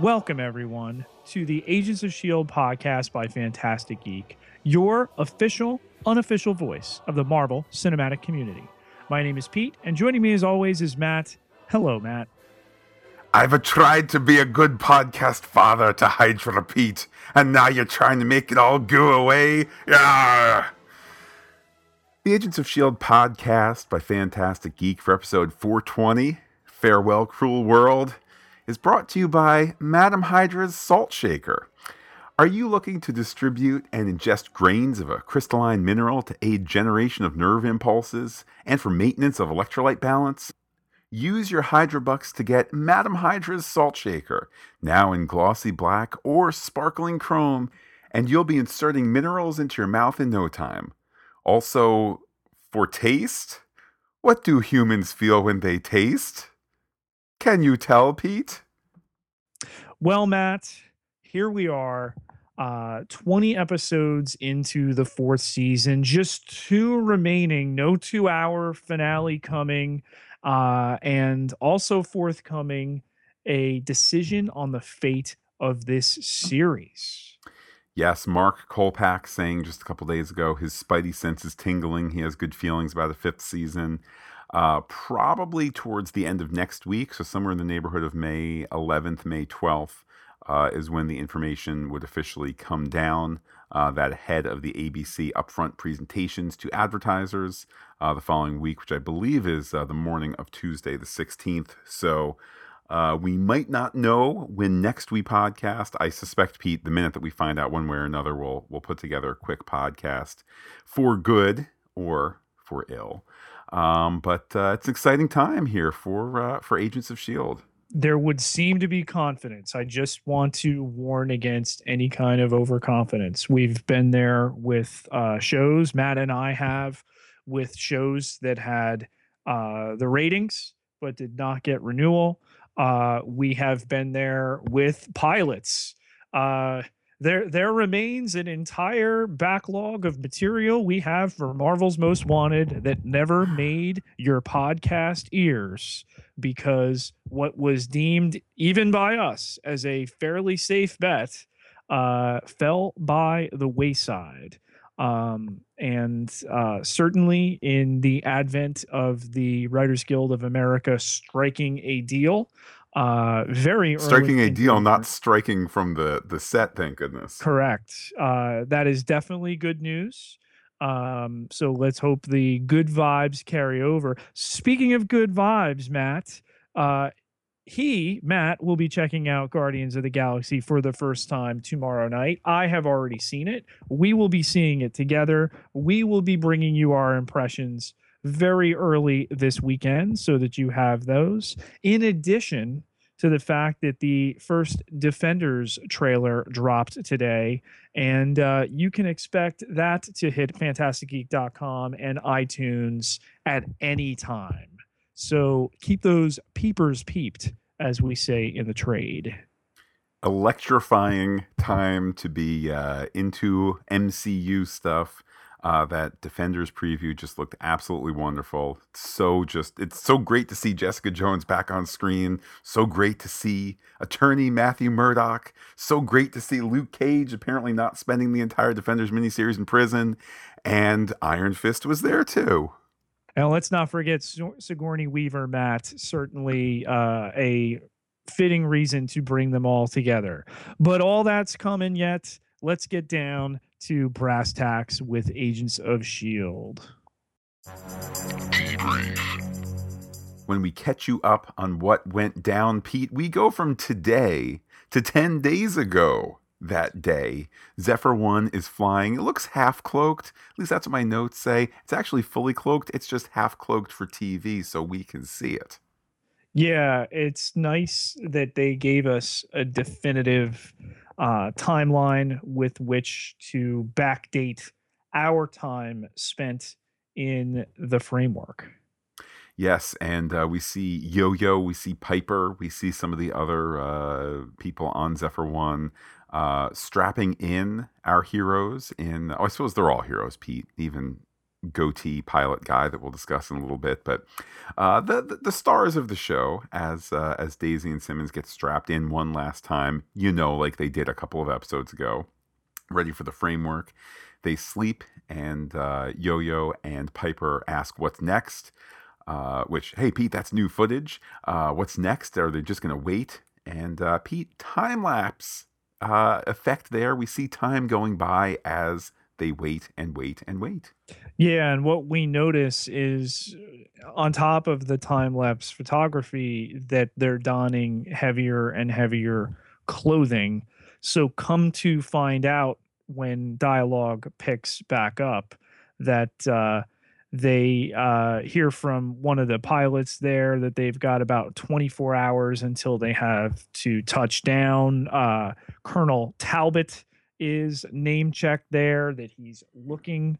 Welcome, everyone, to the Agents of S.H.I.E.L.D. podcast by Phantastic Geek, your official, unofficial voice of the Marvel cinematic community. My name is Pete, and joining me as always is Matt. Hello, Matt. I've tried to be a good podcast father to Hydra Pete, and now you're trying to make it all go away? Yarr! The Agents of S.H.I.E.L.D. podcast by Phantastic Geek for episode 420, Farewell Cruel World, is brought to you by Madam Hydra's Salt Shaker. Are you looking to distribute and ingest grains of a crystalline mineral to aid generation of nerve impulses and for maintenance of electrolyte balance? Use your Hydra Bucks to get Madam Hydra's Salt Shaker, now in glossy black or sparkling chrome, and you'll be inserting minerals into your mouth in no time. Also, for taste, what do humans feel when they taste? Can you tell, Pete? Well, Matt, here we are, uh, 20 episodes into the fourth season, just two remaining, no two hour finale coming, uh, and also forthcoming a decision on the fate of this series. Yes, Mark Kolpak saying just a couple days ago his spidey sense is tingling. He has good feelings about the fifth season. Uh, probably towards the end of next week, so somewhere in the neighborhood of May 11th, May 12th, uh, is when the information would officially come down. Uh, that ahead of the ABC upfront presentations to advertisers uh, the following week, which I believe is uh, the morning of Tuesday, the 16th. So uh, we might not know when next we podcast. I suspect, Pete, the minute that we find out one way or another, we'll we'll put together a quick podcast for good or for ill. Um, but uh, it's an exciting time here for uh, for Agents of Shield. There would seem to be confidence. I just want to warn against any kind of overconfidence. We've been there with uh, shows. Matt and I have with shows that had uh, the ratings but did not get renewal. Uh, we have been there with pilots. There there remains an entire backlog of material we have for Marvel's Most Wanted that never made your podcast ears because what was deemed even by us as a fairly safe bet uh, fell by the wayside. Um, and uh, certainly in the advent of the Writers Guild of America striking a deal, uh very striking a deal not striking from the the set thank goodness. Correct. Uh that is definitely good news. Um so let's hope the good vibes carry over. Speaking of good vibes matt uh he matt will be checking out guardians of the galaxy for the first time tomorrow night. I have already seen it. We will be seeing it together. We will be bringing you our impressions very early this weekend so that you have those. In addition to the fact that the first Defenders trailer dropped today, and uh, you can expect that to hit phantasticgeek.com and iTunes at any time. So keep those peepers peeped, as we say in the trade electrifying time to be uh, into MCU stuff. Uh, that Defenders preview just looked absolutely wonderful. So just it's so great to see Jessica Jones back on screen. So great to see attorney Matthew Murdock. So great to see Luke Cage apparently not spending the entire Defenders miniseries in prison, and Iron Fist was there too. And let's not forget Sigourney Weaver, Matt. Certainly uh, a fitting reason to bring them all together. But all that's coming yet. Let's get down to brass tacks with Agents of S.H.I.E.L.D. When we catch you up on what went down, Pete, we go from today to 10 days ago that day. Zephyr 1 is flying. It looks half cloaked. At least that's what my notes say. It's actually fully cloaked. It's just half cloaked for TV so we can see it. Yeah, it's nice that they gave us a definitive uh, timeline with which to backdate our time spent in the framework. Yes, and uh, we see Yo Yo, we see Piper, we see some of the other uh, people on Zephyr One uh, strapping in our heroes. In oh, I suppose they're all heroes, Pete. Even goatee pilot guy that we'll discuss in a little bit. But uh, the, the, stars of the show, as uh, as Daisy and Simmons get strapped in one last time, you know, like they did a couple of episodes ago, ready for the framework. They sleep, and uh, Yo Yo and Piper ask what's next. Uh, which, hey, Pete, that's new footage. Uh, what's next? Are they just going to wait? And uh, Pete, time lapse effect there. We see time going by as they wait and wait and wait. Yeah, and what we notice is uh, on top of the time lapse photography that they're donning heavier and heavier clothing. So come to find out when dialogue picks back up that uh, they uh, hear from one of the pilots there that they've got about 24 hours until they have to touch down. Uh, Colonel Talbot is name checked there that he's looking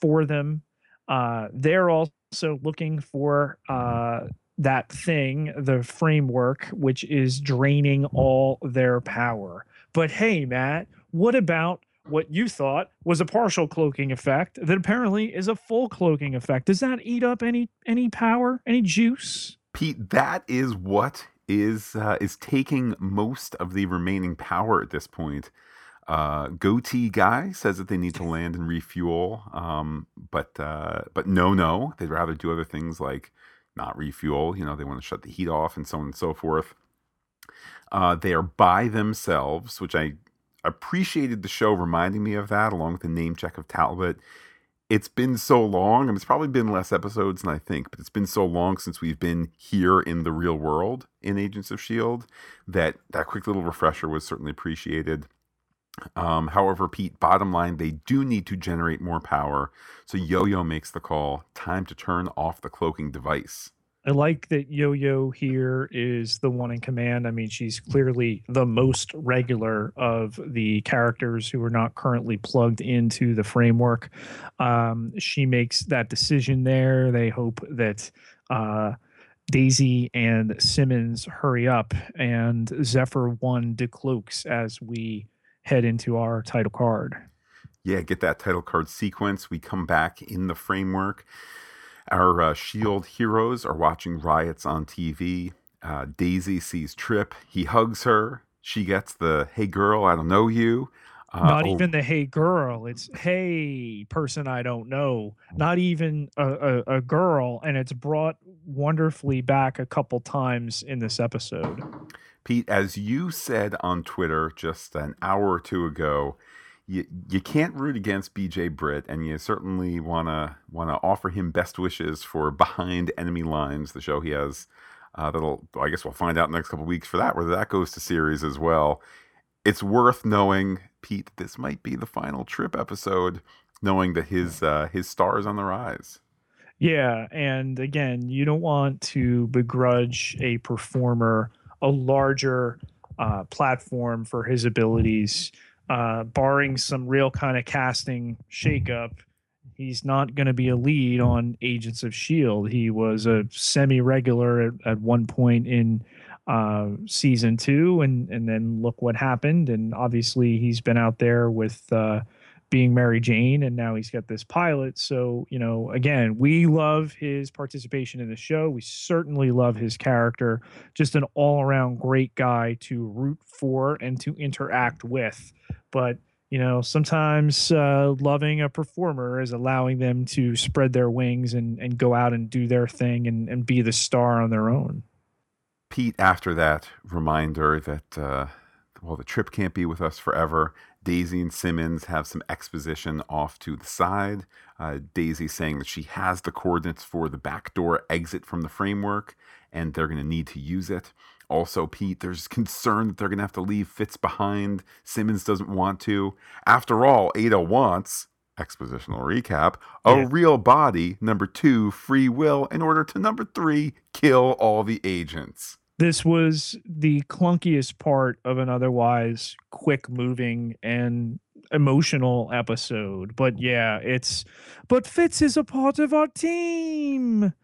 for them. Uh, they're also looking for uh, that thing, the framework, which is draining all their power. But hey, Matt, what about what you thought was a partial cloaking effect that apparently is a full cloaking effect? Does that eat up any any power, any juice? Pete, that is what is uh, is taking most of the remaining power at this point. Uh, goatee guy says that they need to land and refuel, um, but uh, but no, no, they'd rather do other things like not refuel. You know, they want to shut the heat off and so on and so forth. Uh, they are by themselves, which I appreciated the show reminding me of that, along with the name check of Talbot. It's been so long, and it's probably been less episodes than I think, but it's been so long since we've been here in the real world in Agents of S.H.I.E.L.D. that that quick little refresher was certainly appreciated. Um, however, Pete, bottom line, they do need to generate more power. So Yo Yo makes the call time to turn off the cloaking device. I like that Yo Yo here is the one in command. I mean, she's clearly the most regular of the characters who are not currently plugged into the framework. Um, she makes that decision there. They hope that. Uh, Daisy and Simmons hurry up, and Zephyr one decloaks as we head into our title card. Yeah, get that title card sequence. We come back in the framework. Our uh, Shield heroes are watching riots on TV. Uh, Daisy sees Trip. He hugs her. She gets the "Hey girl, I don't know you." Uh, Not oh, even the "Hey girl." It's "Hey person, I don't know." Not even a, a, a girl, and it's brought wonderfully back a couple times in this episode. Pete, as you said on Twitter just an hour or two ago, you you can't root against BJ Britt, and you certainly wanna wanna offer him best wishes for Behind Enemy Lines, the show he has. Uh, that'll I guess we'll find out in the next couple weeks for that whether that goes to series as well. It's worth knowing, Pete, this might be the final trip episode, knowing that his uh, his star is on the rise. Yeah, and again, you don't want to begrudge a performer a larger uh, platform for his abilities. Uh, barring some real kind of casting shakeup, he's not going to be a lead on Agents of Shield. He was a semi-regular at, at one point in uh, season two, and and then look what happened. And obviously, he's been out there with uh, being Mary Jane, and now he's got this pilot. So, you know, again, we love his participation in the show. We certainly love his character. Just an all around great guy to root for and to interact with. But, you know, sometimes uh, loving a performer is allowing them to spread their wings and, and go out and do their thing and, and be the star on their own. Pete, after that reminder that, uh, well, the trip can't be with us forever Daisy and Simmons have some exposition off to the side. Uh, Daisy saying that she has the coordinates for the backdoor exit from the framework and they're going to need to use it. Also, Pete, there's concern that they're going to have to leave Fitz behind. Simmons doesn't want to. After all, Aida wants, expositional recap, a yeah. real body, number two, free will, in order to number three, kill all the agents this was the clunkiest part of an otherwise quick moving and emotional episode. But yeah, it's but Fitz is a part of our team.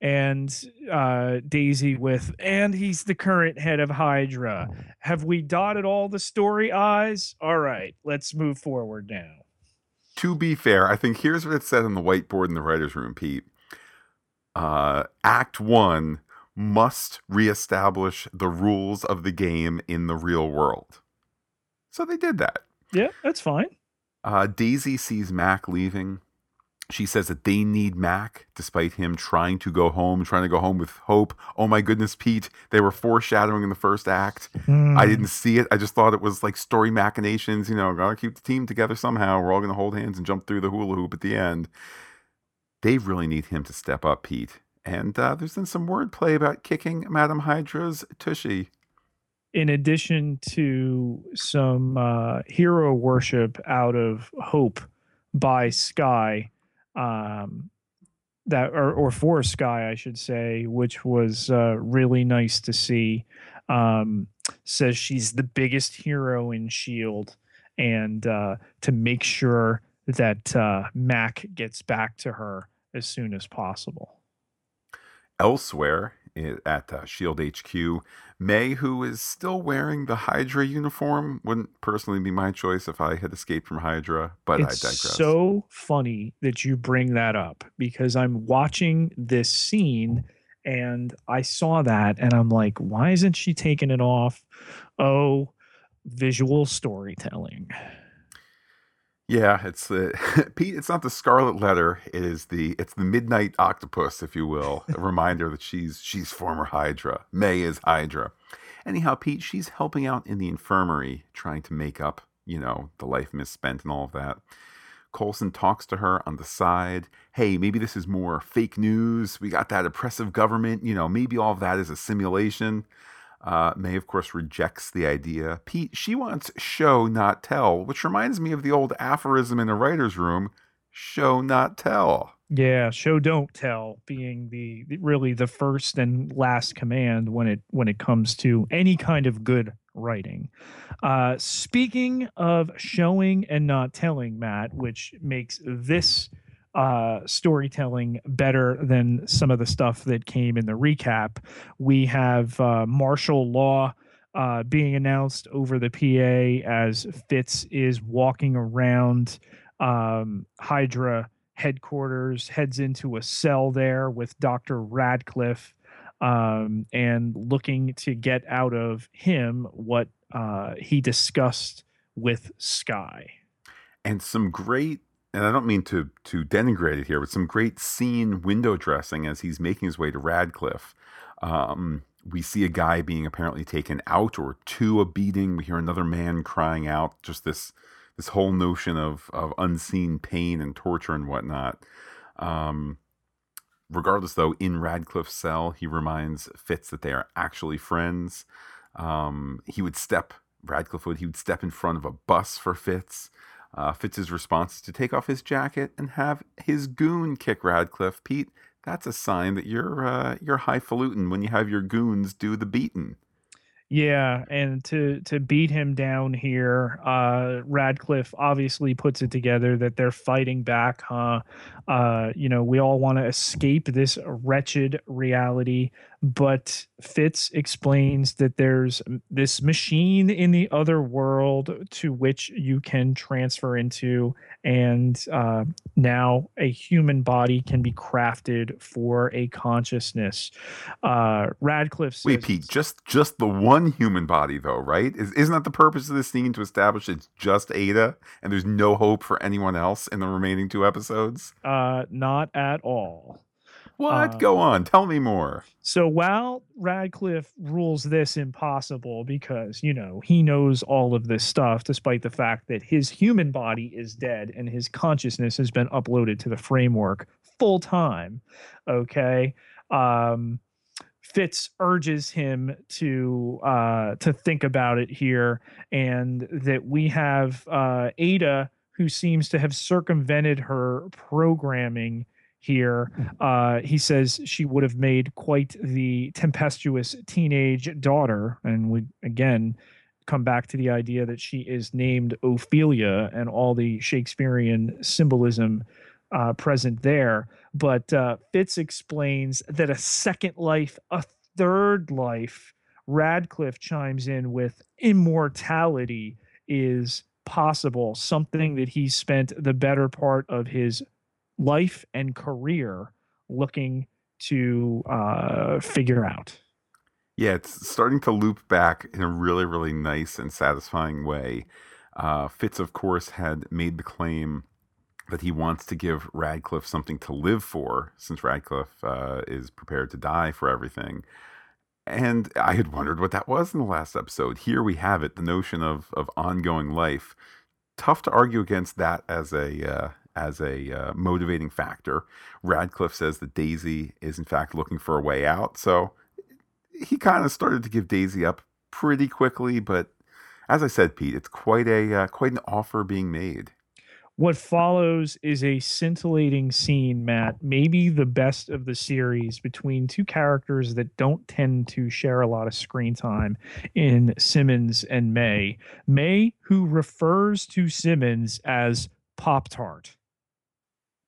And uh, Daisy with, and he's the current head of Hydra. Have we dotted all the story I's? All right, let's move forward now. to be fair, I think here's what it said on the whiteboard in the writers' room, Pete. Uh, Act one must reestablish the rules of the game in the real world. So they did that. Yeah, that's fine. Uh, Daisy sees Mac leaving. She says that they need Mac, despite him trying to go home, trying to go home with hope. Oh my goodness, Pete, they were foreshadowing in the first act. I Hmm. didn't see it. I just thought it was like story machinations. You know, gotta keep the team together somehow. We're all gonna hold hands and jump through the hula hoop at the end. They really need him to step up, Pete. And uh, there's been some wordplay about kicking Madame Hydra's tushy. in addition to some uh, hero worship out of hope by Skye, um, that or, or for Skye, I should say, which was uh, really nice to see. Um, says she's the biggest hero in Shield, and uh, to make sure that uh, Mac gets back to her as soon as possible. Elsewhere at uh, Shield HQ, May, who is still wearing the Hydra uniform, wouldn't personally be my choice if I had escaped from Hydra, but I it's digress. so funny that you bring that up because I'm watching this scene and I saw that and I'm like, why isn't she taking it off? Oh, visual storytelling. Yeah, it's the Pete. It's not the Scarlet Letter. It is the it's the Midnight Octopus, if you will. A reminder that she's she's former Hydra. May is Hydra. Anyhow, Pete, she's helping out in the infirmary, trying to make up, you know, the life misspent and all of that. Coulson talks to her on the side. Hey, maybe this is more fake news. We got that oppressive government. You know, maybe all of that is a simulation. Uh, May, of course, rejects the idea. Pete, she wants show, not tell, which reminds me of the old aphorism in the writer's room show, not tell. Yeah, show don't tell being the really the first and last command when it when it comes to any kind of good writing. Uh, speaking of showing and not telling, Matt, which makes this uh, storytelling better than some of the stuff that came in the recap, we have uh, martial law. Uh, being announced over the PA as Fitz is walking around um, Hydra headquarters, heads into a cell there with Dr. Radcliffe, um, and looking to get out of him what uh, he discussed with Skye. And some great, and I don't mean to to denigrate it here, but some great scene window dressing as he's making his way to Radcliffe. Um, we see a guy being apparently taken out or to a beating. We hear another man crying out. Just this this whole notion of of unseen pain and torture and whatnot. Um, regardless, though, in Radcliffe's cell, he reminds Fitz that they are actually friends. Um, he would step Radcliffe would he would step in front of a bus for Fitz. Uh, Fitz's response is to take off his jacket and have his goon kick Radcliffe. Pete, that's a sign that you're uh, you're highfalutin when you have your goons do the beating. Yeah, and to to beat him down here, uh, Radcliffe obviously puts it together that they're fighting back, huh? Uh, you know, we all want to escape this wretched reality, but Fitz explains that there's this machine in the other world to which you can transfer into, and uh, now a human body can be crafted for a consciousness. Uh, Radcliffe says Wait, Pete, just just the one human body though, right? Is, isn't that the purpose of this scene to establish it's just Aida and there's no hope for anyone else in the remaining two episodes? Uh, not at all. What? Uh, Go on, tell me more. So while Radcliffe rules this impossible because, you know, he knows all of this stuff, despite the fact that his human body is dead and his consciousness has been uploaded to the framework full time. Okay. Um, Fitz urges him to uh, to think about it here, and that we have uh, Aida, who seems to have circumvented her programming here. Uh, he says she would have made quite the tempestuous teenage daughter, and we again come back to the idea that she is named Ophelia and all the Shakespearean symbolism uh, present there. But uh, Fitz explains that a second life, a third life, Radcliffe chimes in with immortality is possible something that he spent the better part of his life and career looking to uh, figure out. Yeah, it's starting to loop back in a really, really nice and satisfying way. Uh, Fitz, of course, had made the claim that he wants to give Radcliffe something to live for, since Radcliffe uh, is prepared to die for everything. And I had wondered what that was in the last episode. Here we have it, the notion of of ongoing life. Tough to argue against that as a uh, as a uh, motivating factor. Radcliffe says that Daisy is in fact looking for a way out, so he kind of started to give Daisy up pretty quickly. But as I said, Pete, it's quite a uh, quite an offer being made. What follows is a scintillating scene, Matt, maybe the best of the series between two characters that don't tend to share a lot of screen time in Simmons and May. May, who refers to Simmons as Pop Tart.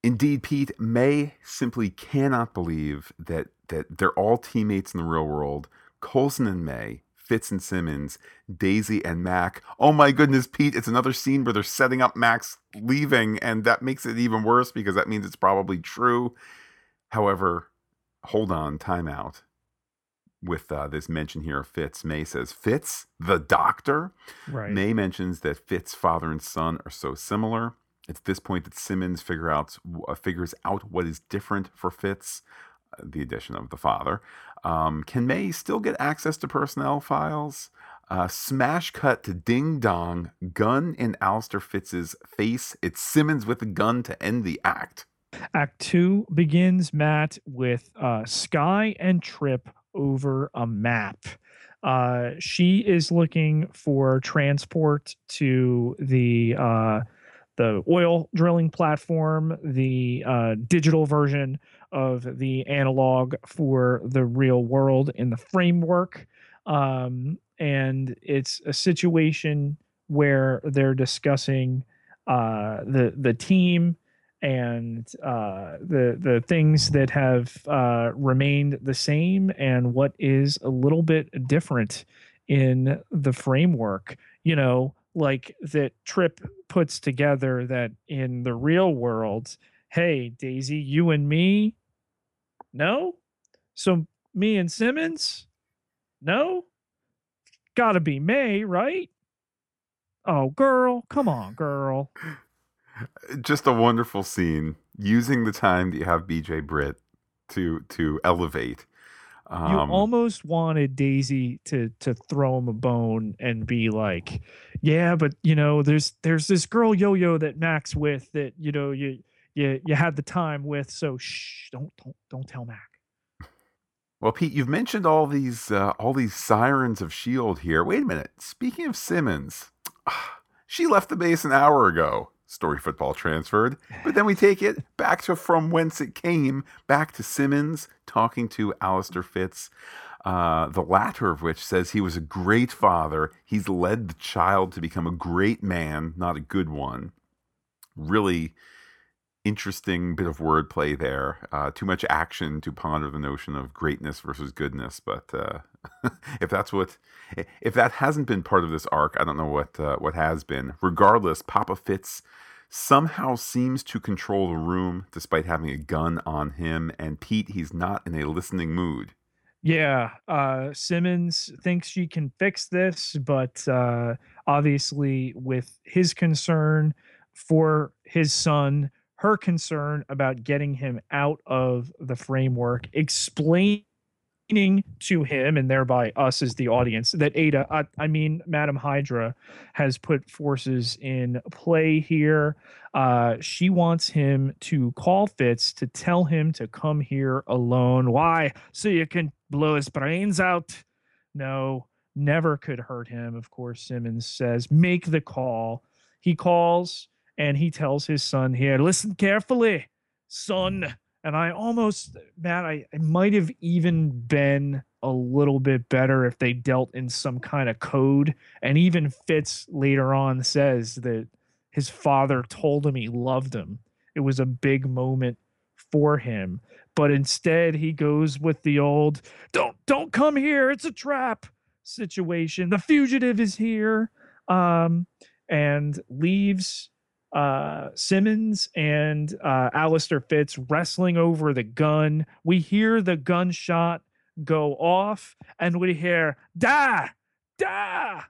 Indeed, Pete, May simply cannot believe that that they're all teammates in the real world. Coulson and May Fitz and Simmons, Daisy and Mac. Oh my goodness, Pete, it's another scene where they're setting up Mac's leaving, and that makes it even worse because that means it's probably true. However, hold on, timeout. With uh, this mention here of Fitz, May says, Fitz, the doctor? Right. May mentions that Fitz, father and son, are so similar. It's this point that Simmons figure out, uh, figures out what is different for Fitz the addition of the father. Um, can May still get access to personnel files? Uh, smash cut to ding dong, gun in Alistair Fitz's face. It's Simmons with a gun to end the act. Act two begins, Matt, with uh, Skye and Trip over a map. Uh, she is looking for transport to the uh, the oil drilling platform, the uh, digital version of the analog for the real world in the framework. Um, and it's a situation where they're discussing uh, the the team and uh, the the things that have uh, remained the same and what is a little bit different in the framework. You know, like that Trip puts together that in the real world, hey, Daisy, you and me, no? So me and Simmons, no? Gotta be May, right? Oh, girl, come on, girl. Just a wonderful scene using the time that you have BJ Britt to to elevate um, you almost wanted Daisy to to throw him a bone and be like, "Yeah, but you know, there's there's this girl Yo-Yo that Mac's with that you know you you you had the time with, so shh, don't don't don't tell Mac." Well, Pete, you've mentioned all these uh, all these sirens of Shield here. Wait a minute. Speaking of Simmons, she left the base an hour ago story football transferred. But then we take it back to from whence it came, back to Simmons talking to Alistair Fitz. Uh, the latter of which says he was a great father. He's led the child to become a great man, not a good one. Really interesting bit of wordplay there. Uh, too much action to ponder the notion of greatness versus goodness. But uh, if that's what, if that hasn't been part of this arc, I don't know what uh, what has been. Regardless, Papa Fitz somehow seems to control the room despite having a gun on him. And Pete, he's not in a listening mood. Yeah, uh, Simmons thinks she can fix this, but uh, obviously, with his concern for his son, her concern about getting him out of the framework, explain to him and thereby us as the audience that Aida, I, I, mean, Madam Hydra has put forces in play here. Uh, she wants him to call Fitz to tell him to come here alone. Why? So you can blow his brains out? No, never could hurt him. Of course, Simmons says, make the call. He calls and he tells his son here, listen carefully, son and I almost, Matt, I, I might have even been a little bit better if they dealt in some kind of code. And even Fitz later on says that his father told him he loved him. It was a big moment for him. But instead he goes with the old don't don't come here, it's a trap situation. The fugitive is here. Um and leaves uh, Simmons and uh, Alistair Fitz wrestling over the gun. We hear the gunshot go off, and we hear "da da."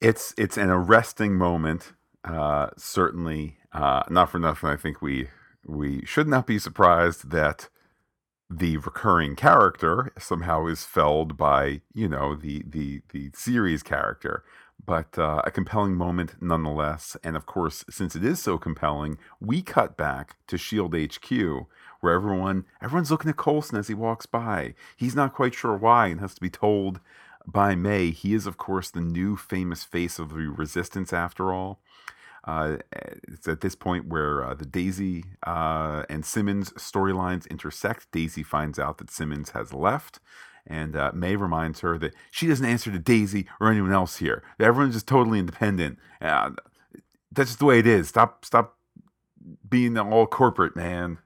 It's it's an arresting moment. Uh, certainly, uh, not for nothing. I think we we should not be surprised that the recurring character somehow is felled by you know the the the series character but uh, a compelling moment nonetheless. And of course since it is so compelling we cut back to shield hq where everyone everyone's looking at coulson as he walks by. He's not quite sure why and has to be told by may. He is of course the new famous face of the resistance after all. Uh, it's at this point where uh, the Daisy uh, and Simmons storylines intersect. Daisy finds out that Simmons has left, and uh, May reminds her that she doesn't answer to Daisy or anyone else here. Everyone's just totally independent. Uh, that's just the way it is. Stop, stop being all corporate, man.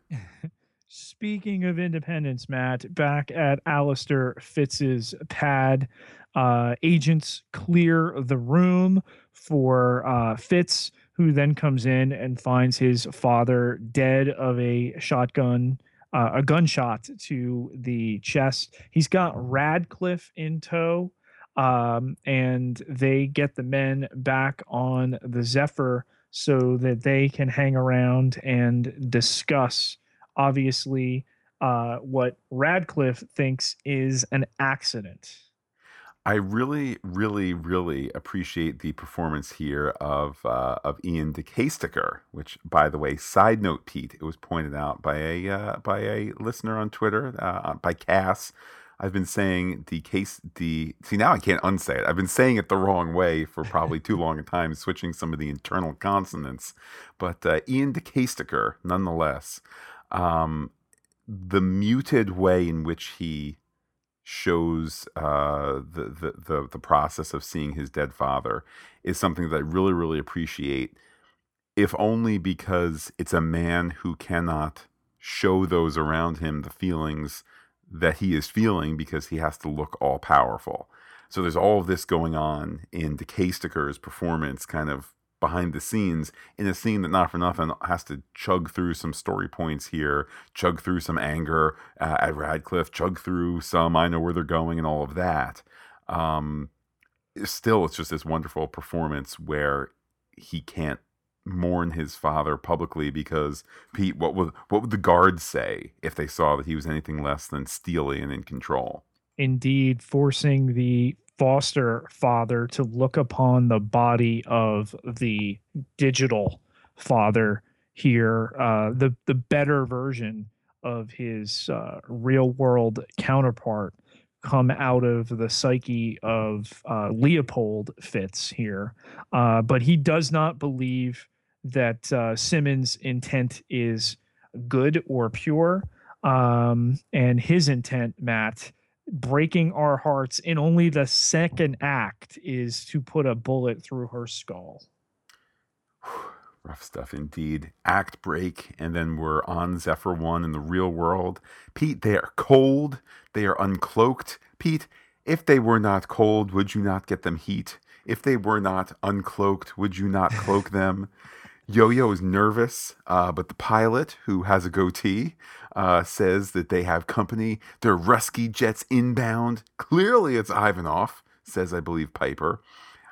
Speaking of independence, Matt, back at Alistair Fitz's pad, uh, agents clear the room for uh, Fitz who then comes in and finds his father dead of a shotgun, uh, a gunshot to the chest. He's got Radcliffe in tow, um, and they get the men back on the Zephyr so that they can hang around and discuss, obviously, uh, what Radcliffe thinks is an accident. I really, really, really appreciate the performance here of uh, of Iain De Caestecker, which, by the way, side note, Pete, it was pointed out by a uh, by a listener on Twitter, uh, by Cass. I've been saying the case the see now I can't unsay it. I've been saying it the wrong way for probably too long a time, switching some of the internal consonants. But uh, Iain De Caestecker, nonetheless, um, the muted way in which he shows uh, the, the, the the process of seeing his dead father is something that I really really appreciate. If only because it's a man who cannot show those around him the feelings that he is feeling because he has to look all powerful. So there's all of this going on in De Caestecker's performance, kind of behind the scenes in a scene that not for nothing has to chug through some story points here chug through some anger uh, at radcliffe chug through some i know where they're going and all of that. Um, still it's just this wonderful performance where he can't mourn his father publicly because pete what would what would the guards say if they saw that he was anything less than steely and in control? Indeed forcing the foster father to look upon the body of the digital father here, uh, the the better version of his uh, real world counterpart, come out of the psyche of uh, Leopold Fitz here, uh, but he does not believe that uh, Simmons' intent is good or pure, um, and his intent, Matt, breaking our hearts in only the second act is to put a bullet through her skull. Rough stuff indeed. Act break, and then we're on Zephyr 1 in the real world. Pete, they are cold. They are uncloaked. Pete, if they were not cold, would you not get them heat? If they were not uncloaked, would you not cloak them? Yo Yo is nervous, uh, but the pilot, who has a goatee, uh, says that they have company. They're rescue jets inbound. Clearly, it's Ivanov, says, I believe, Piper,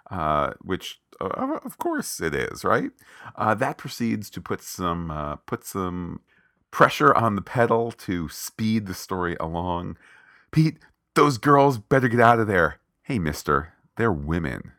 uh, which, uh, of course, it is, right? Uh, that proceeds to put some, uh, put some pressure on the pedal to speed the story along. Pete, those girls better get out of there. Hey, mister, they're women.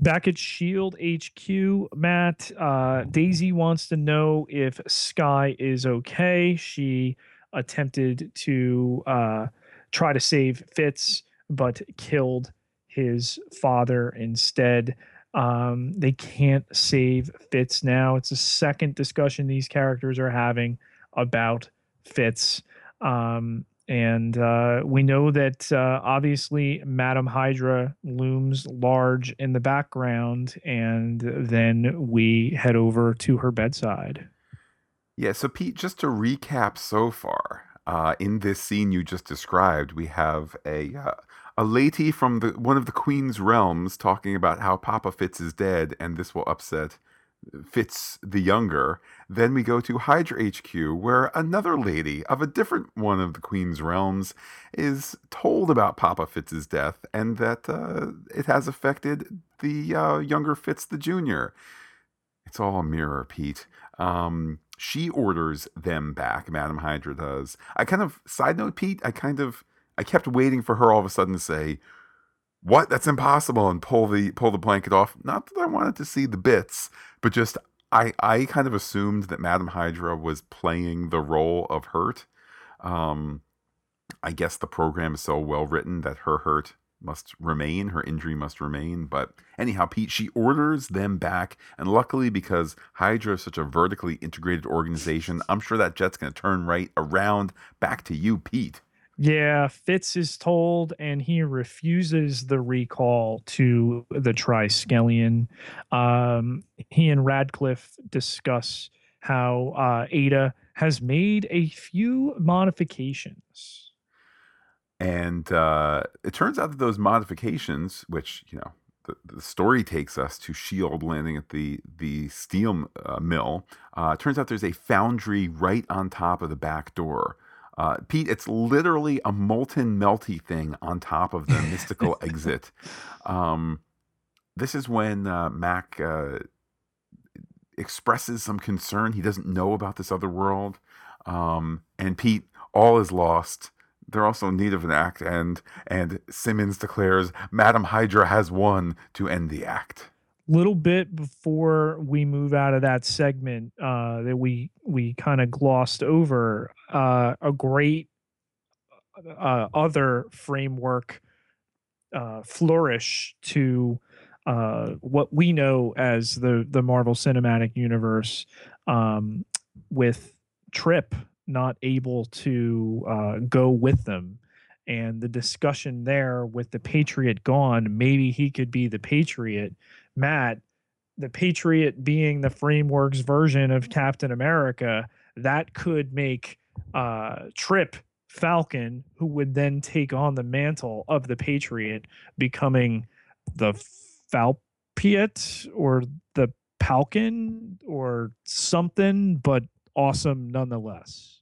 Back at Shield HQ, Matt, uh, Daisy wants to know if Skye is okay. She attempted to uh, try to save Fitz, but killed his father instead. Um, they can't save Fitz now. It's a second discussion these characters are having about Fitz. Um, and uh, we know that uh, obviously Madam Hydra looms large in the background, and then we head over to her bedside. Yeah, so Pete, just to recap so far, uh, in this scene you just described, we have a uh, a lady from the one of the Queen's realms talking about how Papa Fitz is dead and this will upset Fitz the younger. Then we go to Hydra HQ, where another lady of a different one of the Queen's realms is told about Papa Fitz's death and that uh, it has affected the uh, younger Fitz the junior. It's all a mirror, Pete. Um, she orders them back. Madam Hydra does. I kind of side note, Pete. I kind of I kept waiting for her all of a sudden to say, "What? That's impossible!" and pull the pull the blanket off. Not that I wanted to see the bits, but just I I kind of assumed that Madam Hydra was playing the role of hurt. Um, I guess the program is so well written that her hurt must remain, her injury must remain. But anyhow, Pete, she orders them back. And luckily, because Hydra is such a vertically integrated organization, I'm sure that jet's going to turn right around back to you, Pete. Yeah, Fitz is told, and he refuses the recall to the Triskelion. Um, he and Radcliffe discuss how uh, Aida has made a few modifications. And uh, it turns out that those modifications, which, you know, the, the story takes us to Shield landing at the the steel uh, mill. Uh, turns out there's a foundry right on top of the back door. Uh, Pete, it's literally a molten melty thing on top of the mystical exit. Um, this is when uh, Mac uh, expresses some concern. He doesn't know about this other world. Um, and Pete, all is lost. They're also in need of an act, and and Simmons declares Madam Hydra has won to end the act little bit before we move out of that segment uh, that we we kind of glossed over uh, a great uh, other framework uh, flourish to uh, what we know as the the Marvel Cinematic Universe um, with Trip not able to uh, go with them. And the discussion there with the Patriot gone, maybe he could be the Patriot Matt, the Patriot being the framework's version of Captain America, that could make uh, Trip Falcon, who would then take on the mantle of the Patriot, becoming the Falpiet or the Falcon or something, but awesome nonetheless.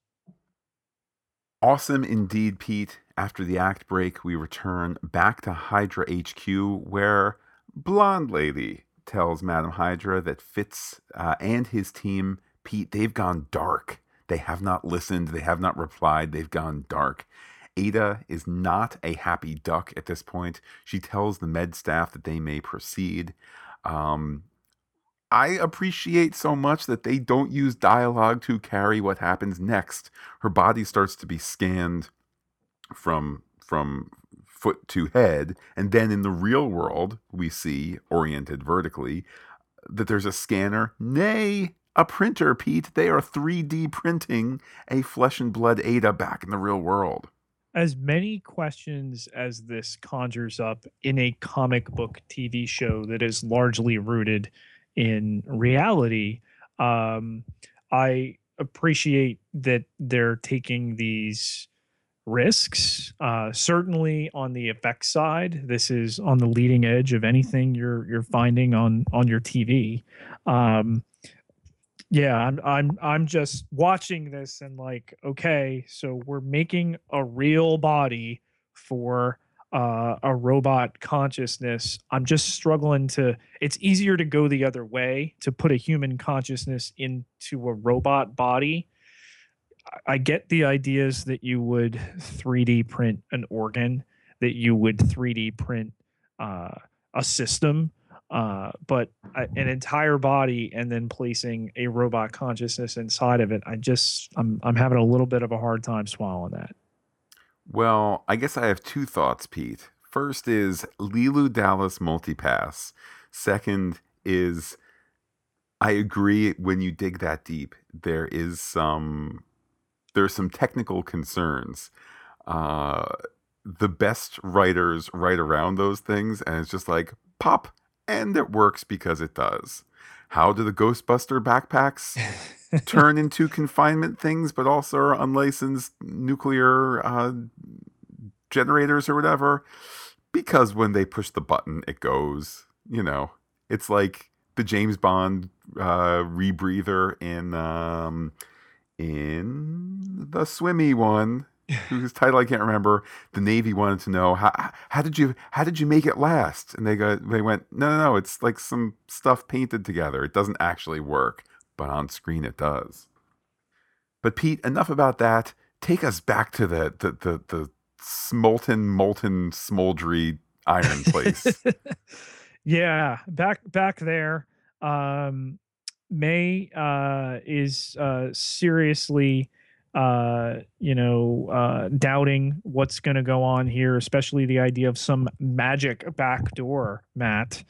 Awesome indeed, Pete. After the act break, we return back to Hydra HQ, where blonde lady tells Madam Hydra that Fitz uh, and his team, Pete, they've gone dark. They have not listened. They have not replied. They've gone dark. Aida is not a happy duck at this point. She tells the med staff that they may proceed. Um, I appreciate so much that they don't use dialogue to carry what happens next. Her body starts to be scanned from from foot to head. And then in the real world, we see, oriented vertically, that there's a scanner, nay, a printer, Pete. They are 3D printing a flesh and blood Aida back in the real world. As many questions as this conjures up in a comic book TV show that is largely rooted in reality, um, I appreciate that they're taking these risks. Uh, certainly on the effects side, this is on the leading edge of anything you're you're finding on on your TV. Um, yeah, I'm I'm I'm just watching this and like, okay, so we're making a real body for uh, a robot consciousness. I'm just struggling to. It's easier to go the other way to put a human consciousness into a robot body I get the ideas that you would 3D print an organ, that you would 3D print uh, a system, uh, but an entire body and then placing a robot consciousness inside of it, I just I'm I'm having a little bit of a hard time swallowing that. Well, I guess I have two thoughts, Pete. First is Leeloo Dallas multipass. Second is I agree when you dig that deep, there is some there's some technical concerns. Uh, the best writers write around those things, and it's just like pop, and it works because it does. How do the Ghostbuster backpacks turn into confinement things, but also are unlicensed nuclear uh, generators or whatever? because when they push the button, it goes. You know, it's like the James Bond uh, rebreather in um, in the swimmy one whose title I can't remember. The Navy wanted to know how how did you how did you make it last? And they go they went no no no it's like some stuff painted together. It doesn't actually work, but on screen it does. But Pete, enough about that. Take us back to the the the, the smolten molten smoldery iron place. yeah, back back there. Um, May uh, is uh, seriously uh, you know, uh, doubting what's going to go on here, especially the idea of some magic backdoor, Matt.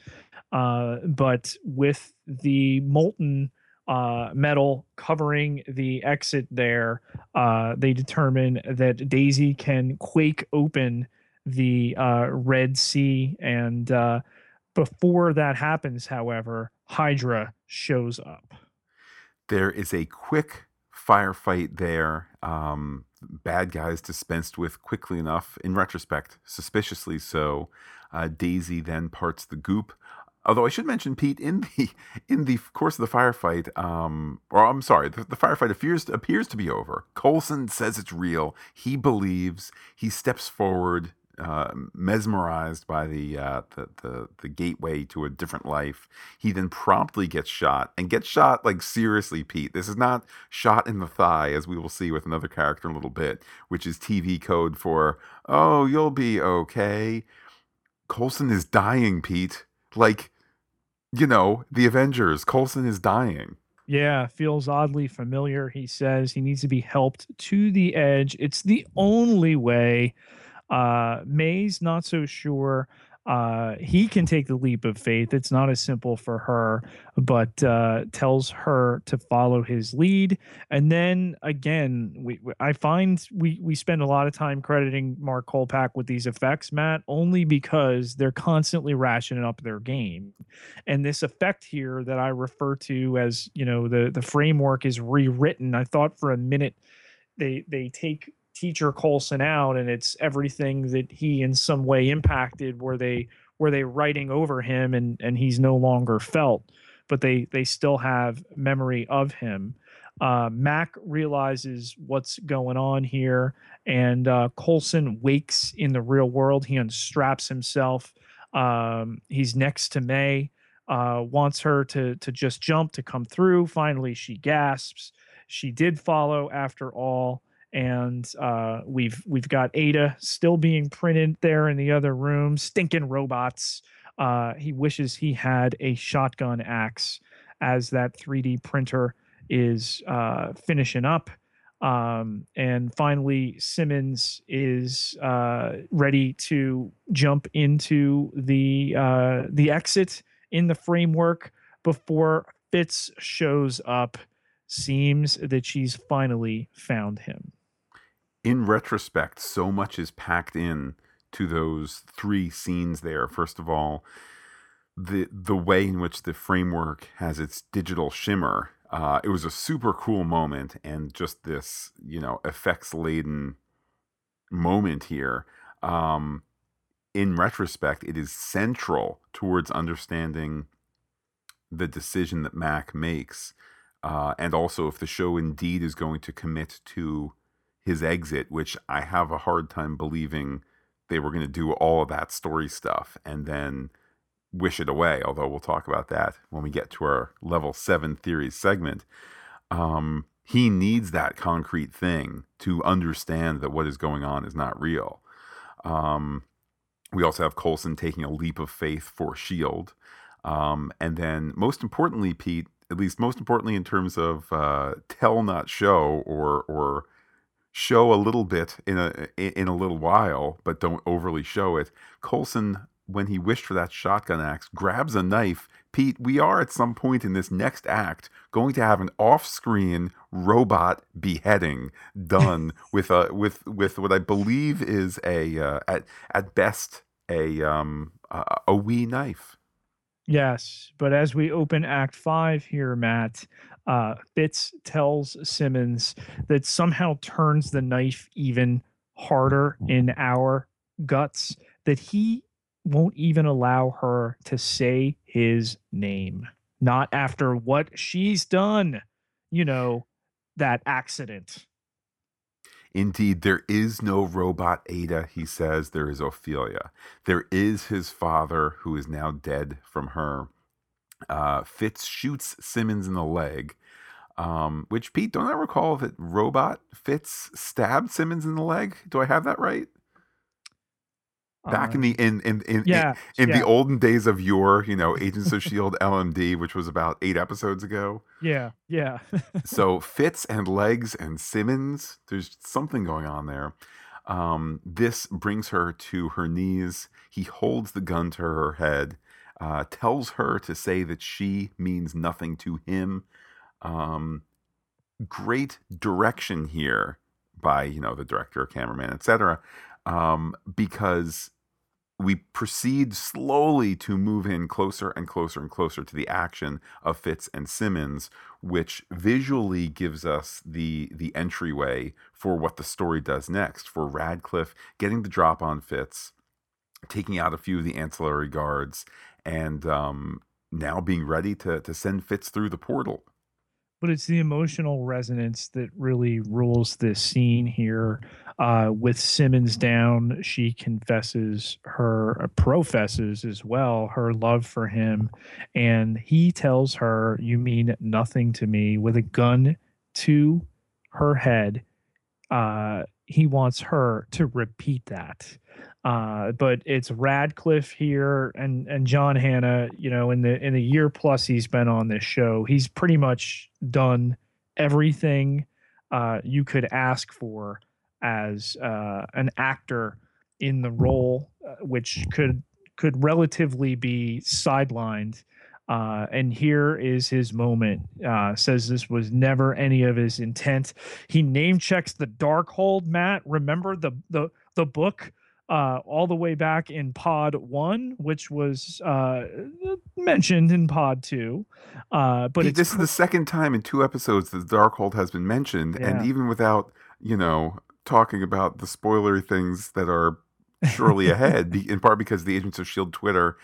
Uh, but with the molten uh, metal covering the exit there, they determine that Daisy can quake open the Red Sea. And before that happens, however, Hydra shows up. There is a quick firefight there. Um, bad guys dispensed with quickly enough, in retrospect, suspiciously so. Uh, Daisy then parts the goop. Although I should mention, Pete, in the in the course of the firefight, um, or I'm sorry, the, the firefight appears appears to be over. Coulson says it's real. He believes. He steps forward uh, mesmerized by the, uh, the, the the gateway to a different life. He then promptly gets shot and gets shot like seriously, Pete. This is not shot in the thigh, as we will see with another character in a little bit, which is TV code for "Oh, you'll be okay." Coulson is dying, Pete. Like, you know, the Avengers. Coulson is dying. Yeah, feels oddly familiar. He says he needs to be helped to the edge. It's the only way. Uh, May's not so sure. Uh, he can take the leap of faith. It's not as simple for her, but uh, tells her to follow his lead. And then again, we, I find we we spend a lot of time crediting Mark Kolpack with these effects, Matt, only because they're constantly rationing up their game. And this effect here that I refer to as you know the the framework is rewritten. I thought for a minute they they take teacher Coulson out and it's everything that he in some way impacted Were they were they writing over him and and he's no longer felt but they they still have memory of him uh, Mack realizes what's going on here, and uh, Coulson wakes in the real world. He unstraps himself. Um, he's next to May, uh, wants her to to just jump to come through. Finally, she gasps. She did follow after all and uh, we've we've got Aida still being printed there in the other room, stinking robots. Uh, he wishes he had a shotgun axe as that 3D printer is uh, finishing up. Um, and finally, Simmons is uh, ready to jump into the uh, the exit in the framework before Fitz shows up. Seems that she's finally found him in retrospect, so much is packed in to those three scenes there. First of all, the the way in which the framework has its digital shimmer. Uh, it was a super cool moment, and just this, you know, effects laden moment here. Um, in retrospect, it is central towards understanding the decision that Mack makes, uh, and also if the show indeed is going to commit to his exit, which I have a hard time believing they were going to do all of that story stuff and then wish it away. Although we'll talk about that when we get to our level seven theories segment. Um, he needs that concrete thing to understand that what is going on is not real. Um, we also have Coulson taking a leap of faith for Shield, um, and then most importantly, Pete, at least most importantly in terms of uh, tell not show or or show a little bit in a in a little while, but don't overly show it. Coulson, when he wished for that shotgun axe, grabs a knife. Pete, we are at some point in this next act going to have an off-screen robot beheading done with a with with what I believe is a uh, at at best a um a, a wee knife. Yes, but as we open Act Five here, Matt, uh, Fitz tells Simmons that somehow turns the knife even harder in our guts that he won't even allow her to say his name. Not after what she's done, you know, that accident. Indeed, there is no robot Aida, he says. There is Ophelia. There is his father, who is now dead from her. Uh, Fitz shoots Simmons in the leg. Um, which Pete, don't I recall that Robot Fitz stabbed Simmons in the leg? Do I have that right? Back in Um, the in in in, yeah, in yeah, the olden days of your, you know, Agents of Shield LMD, which was about eight episodes ago. yeah, yeah. So Fitz and Legs and Simmons, there's something going on there. Um, this brings her to her knees. He holds the gun to her head, uh, tells her to say that she means nothing to him. Um, great direction here by you know the director, cameraman, etc. Um, because we proceed slowly to move in closer and closer and closer to the action of Fitz and Simmons, which visually gives us the the entryway for what the story does next. For Radcliffe getting the drop on Fitz, taking out a few of the ancillary guards, and um, now being ready to to send Fitz through the portal. but it's the emotional resonance that really rules this scene here. Uh, with Simmons down, she confesses her, uh, professes as well her love for him, and he tells her, "You mean nothing to me." With a gun to her head, uh, he wants her to repeat that. Uh, but it's Radcliffe here and and John Hannah. You know, in the in the year plus he's been on this show, he's pretty much done everything uh, you could ask for as uh, an actor in the role, uh, which could could relatively be sidelined. Uh, and here is his moment. Uh, says this was never any of his intent. He name checks the Darkhold. Matt, remember the the the book uh, all the way back in Pod One, which was uh, mentioned in Pod Two. Uh, but this is the second time in two episodes that the Darkhold has been mentioned, and even without you know talking about the spoilery things that are surely ahead, in part because the Agents of Shield Twitter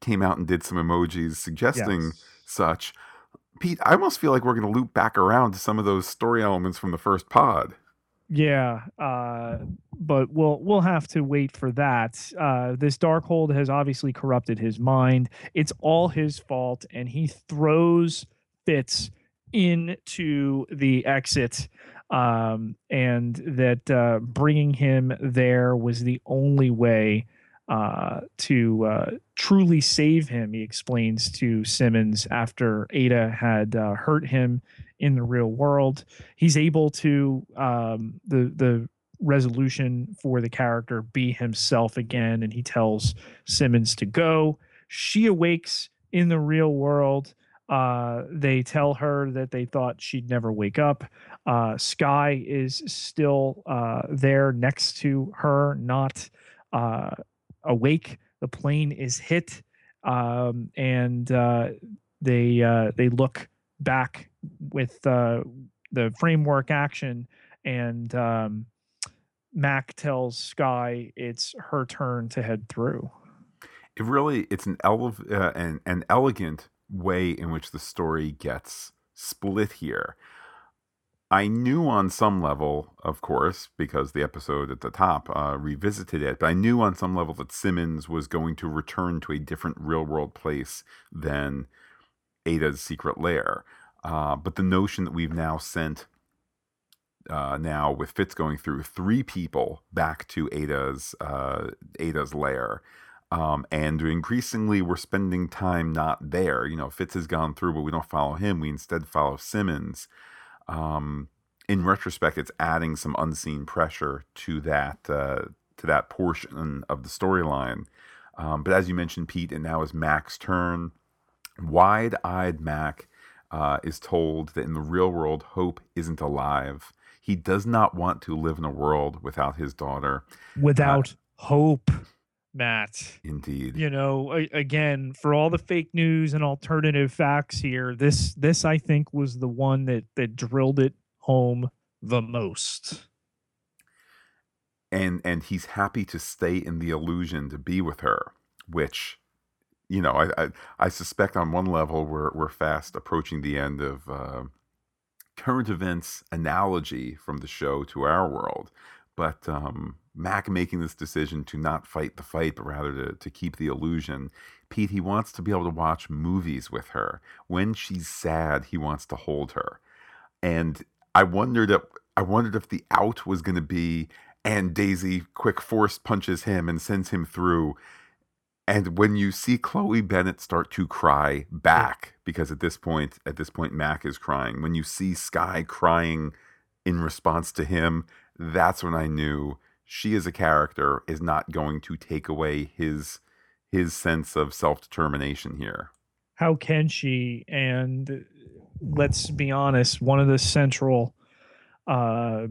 came out and did some emojis suggesting Yes. such. Pete, I almost feel like we're going to loop back around to some of those story elements from the first pod. Yeah, uh, but we'll we'll have to wait for that. Uh, this Darkhold has obviously corrupted his mind. It's all his fault, and he throws Fitz into the exit. Um, and that uh, bringing him there was the only way uh, to uh, truly save him. He explains to Simmons after Aida had uh, hurt him in the real world he's able to um, the the resolution for the character be himself again, and he tells Simmons to go. She awakes in the real world. Uh, they tell her that they thought she'd never wake up. Uh, Skye is still uh, there next to her, not uh, awake. The plane is hit, um, and uh, they uh, they look back with uh, the framework action, and um, Mack tells Skye it's her turn to head through. It really it's an elev- uh, an, an elegant way in which the story gets split here. I knew on some level, of course, because the episode at the top uh, revisited it, but I knew on some level that Simmons was going to return to a different real world place than Aida's secret lair. Uh, but the notion that we've now sent, uh, now with Fitz going through three people back to Aida's uh, Aida's lair, um, and increasingly we're spending time not there. You know, Fitz has gone through, but we don't follow him. We instead follow Simmons. Um, in retrospect, it's adding some unseen pressure to that uh, to that portion of the storyline. Um, but as you mentioned, Pete, and now is Mack's turn. Wide-eyed Mack uh, is told that in the real world, Hope isn't alive. He does not want to live in a world without his daughter. Without hope, Matt. Indeed. You know, a- again, for all the fake news and alternative facts here, this this I think was the one that that drilled it home the most. and and he's happy to stay in the illusion to be with her which you know, I, I, I suspect on one level we're we're fast approaching the end of uh, current events analogy from the show to our world, but um, Mack making this decision to not fight the fight, but rather to to keep the illusion. Pete, he wants to be able to watch movies with her. When she's sad, he wants to hold her, and I wondered if I wondered if the out was going to be and Daisy quick force punches him and sends him through and when you see Chloe Bennet start to cry back, because at this point, at this point, Mack is crying. When you see Skye crying in response to him, that's when I knew she as a character is not going to take away his his sense of self determination here. How can she? And let's be honest, one of the central uh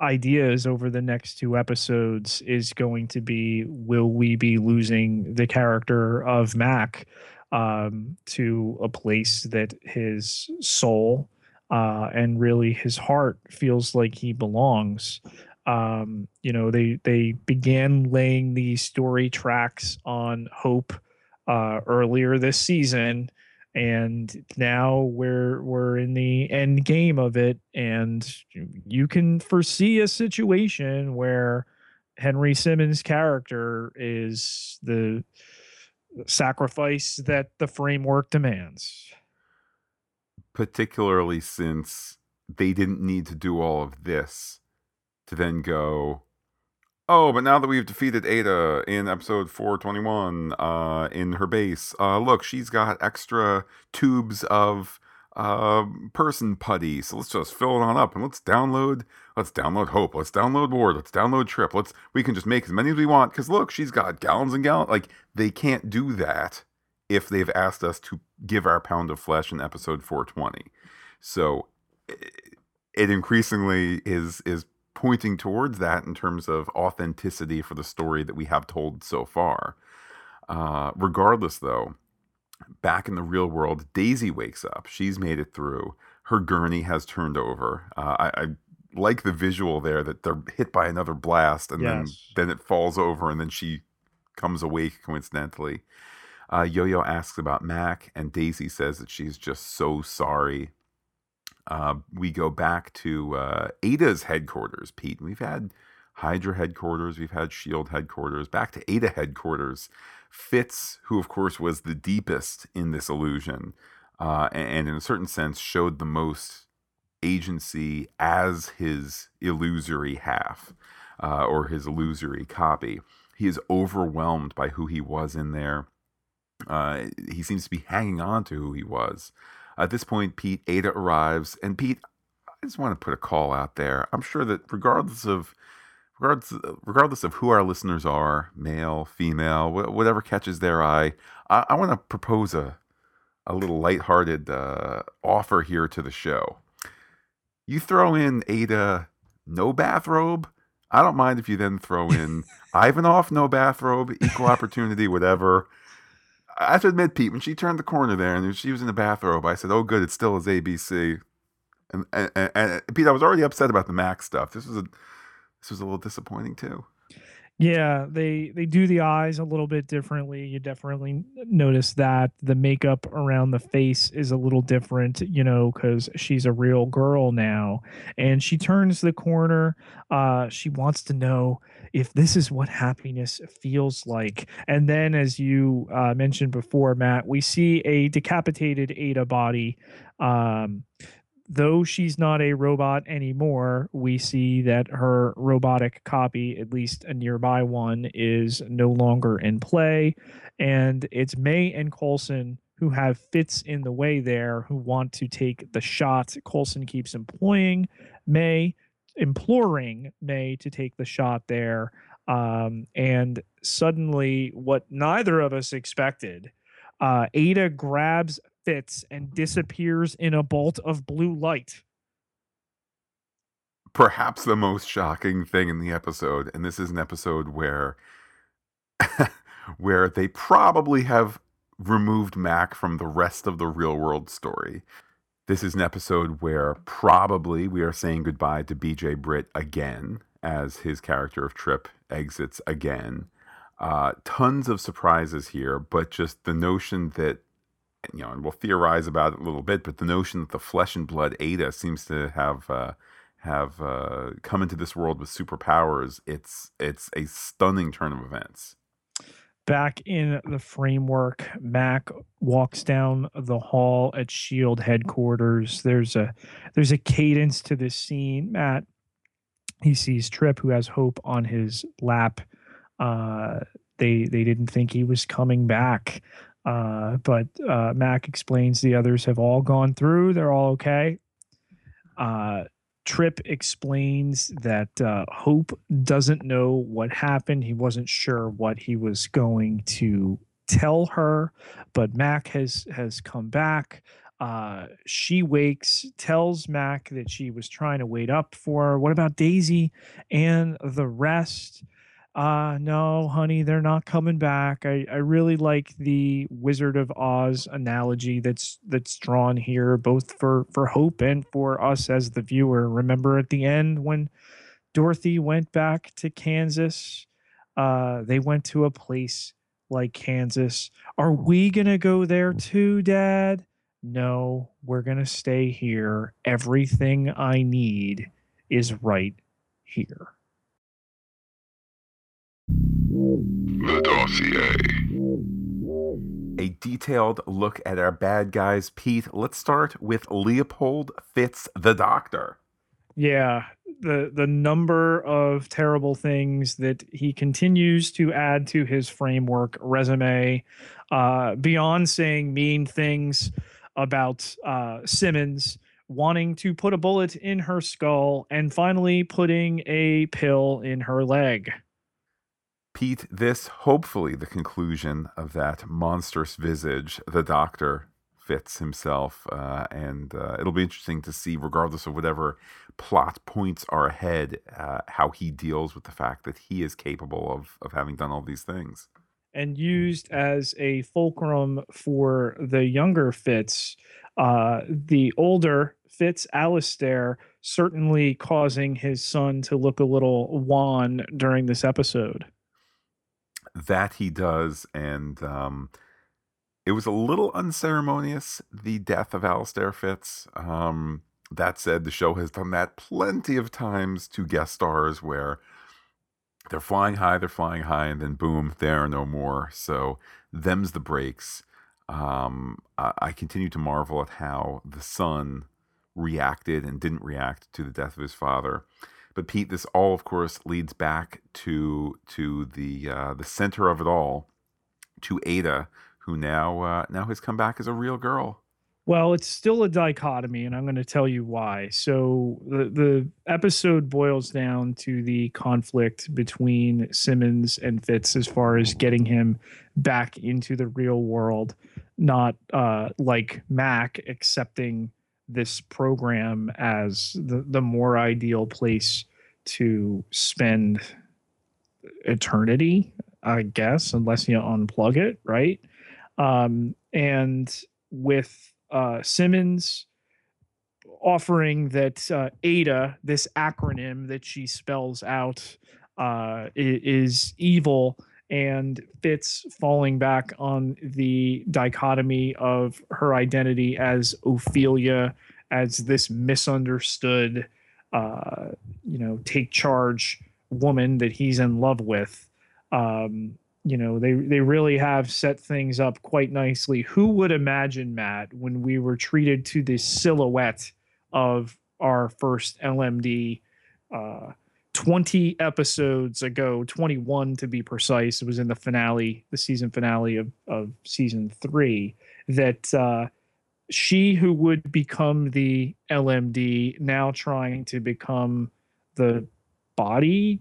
ideas over the next two episodes is going to be will we be losing the character of Mack um, to a place that his soul uh, and really his heart feels like he belongs. Um, you know, they they began laying the story tracks on Hope uh, earlier this season, and now we're we're in the end game of it and you can foresee a situation where henry simmons character is the sacrifice that the framework demands particularly since they didn't need to do all of this to then go Oh, but now that we've defeated Aida in episode 421 uh, in her base, uh, look, she's got extra tubes of uh, person putty. So let's just fill it on up and let's download. Let's download Hope. Let's download Ward. Let's download Trip. Let's we can just make as many as we want because look, she's got gallons and gallons. Like they can't do that if they've asked us to give our pound of flesh in episode 420. So it increasingly is is pointing towards that in terms of authenticity for the story that we have told so far. Uh, regardless, though, back in the real world, Daisy wakes up. She's made it through. Her gurney has turned over. Uh, I, I, like the visual there that they're hit by another blast and yes. then then it falls over and then she comes awake coincidentally. Uh, Yo-Yo asks about Mack and Daisy says that she's just so sorry uh, we go back to uh, Aida's headquarters, Pete. We've had Hydra headquarters, we've had Shield headquarters, back to Aida headquarters. Fitz, who of course was the deepest in this illusion, uh, and, and in a certain sense showed the most agency as his illusory half uh, or his illusory copy. He is overwhelmed by who he was in there. Uh, he seems to be hanging on to who he was. At this point, Pete, Aida arrives, and Pete, I just want to put a call out there. I'm sure that regardless of regardless regardless of who our listeners are, male, female, whatever catches their eye, I, I want to propose a a little lighthearted uh, offer here to the show. You throw in Aida no bathrobe. I don't mind if you then throw in Ivanov no bathrobe, equal opportunity, whatever. I have to admit, Pete, when she turned the corner there and she was in the bathrobe, I said, "Oh, good, it still is ABC." And, and, and, and Pete, I was already upset about the Mack stuff. This was a this was a little disappointing too. Yeah, they they do the eyes a little bit differently. You definitely notice that the makeup around the face is a little different, you know, because she's a real girl now, and she turns the corner. Uh, she wants to know if this is what happiness feels like. And then, as you uh, mentioned before, Matt, we see a decapitated Aida body. Um, though she's not a robot anymore, we see that her robotic copy, at least a nearby one, is no longer in play. And it's May and Coulson who have Fitz in the way there who want to take the shot. Coulson keeps employing May, imploring May to take the shot there. Um, and suddenly, what neither of us expected, uh, Aida grabs Fitz and disappears in a bolt of blue light. Perhaps the most shocking thing in the episode, and this is an episode where where they probably have removed Mack from the rest of the real world story. This is an episode where probably we are saying goodbye to BJ Britt again as his character of Trip exits again. Uh, tons of surprises here, but just the notion that you know, and we'll theorize about it a little bit, but the notion that the flesh and blood Aida seems to have uh, have uh, come into this world with superpowers, it's it's a stunning turn of events. Back in the framework, Mack walks down the hall at Shield headquarters. There's a there's a cadence to this scene. Matt he sees Trip, who has Hope on his lap. Uh, they they didn't think he was coming back, uh, but uh, Mack explains the others have all gone through. They're all okay. Uh, Trip explains that uh, Hope doesn't know what happened. He wasn't sure what he was going to tell her, but Mack has has come back. Uh, she wakes, tells Mack that she was trying to wait up for her. What about Daisy and the rest? Uh, no, honey, they're not coming back. I, I really like the Wizard of Oz analogy that's that's drawn here, both for for Hope and for us as the viewer. Remember at the end when Dorothy went back to Kansas, uh, they went to a place like Kansas. Are we gonna go there too, Dad? No, we're gonna stay here. Everything I need is right here. The dossier. A detailed look at our bad guys, Pete. Let's start with Leopold Fitz, the Doctor. Yeah, the the number of terrible things that he continues to add to his framework resume, uh, beyond saying mean things about uh, Simmons wanting to put a bullet in her skull and finally putting a pill in her leg. Pete, this hopefully the conclusion of that monstrous visage, the doctor Fitz himself, uh, and uh, it'll be interesting to see, regardless of whatever plot points are ahead, uh, how he deals with the fact that he is capable of of having done all these things. And used as a fulcrum for the younger Fitz, uh, the older Fitz Alistair certainly causing his son to look a little wan during this episode that he does, and um, it was a little unceremonious the death of Alistair Fitz. Um, that said, the show has done that plenty of times to guest stars where they're flying high, they're flying high, and then boom, they are no more. So them's the breaks. Um, I, I continue to marvel at how the son reacted and didn't react to the death of his father. But Pete, this all, of course, leads back to to the uh, the center of it all, to Aida, who now uh, now has come back as a real girl. Well, it's still a dichotomy, and I'm going to tell you why. So the the episode boils down to the conflict between Simmons and Fitz as far as getting him back into the real world, not uh, like Mack accepting this program as the, the more ideal place to spend eternity, I guess, unless you unplug it, right? Um, and with uh, Simmons offering that uh, ADA, this acronym that she spells out, uh, is evil and Fitz falling back on the dichotomy of her identity as Ophelia, as this misunderstood, uh, you know, take charge woman that he's in love with. Um, you know, they they really have set things up quite nicely. Who would imagine, Matt, when we were treated to this silhouette of our first LMD? Uh, 20 episodes ago, 21 to be precise. It was in the finale, the season finale of, of season three, that uh, she who would become the LMD now trying to become the body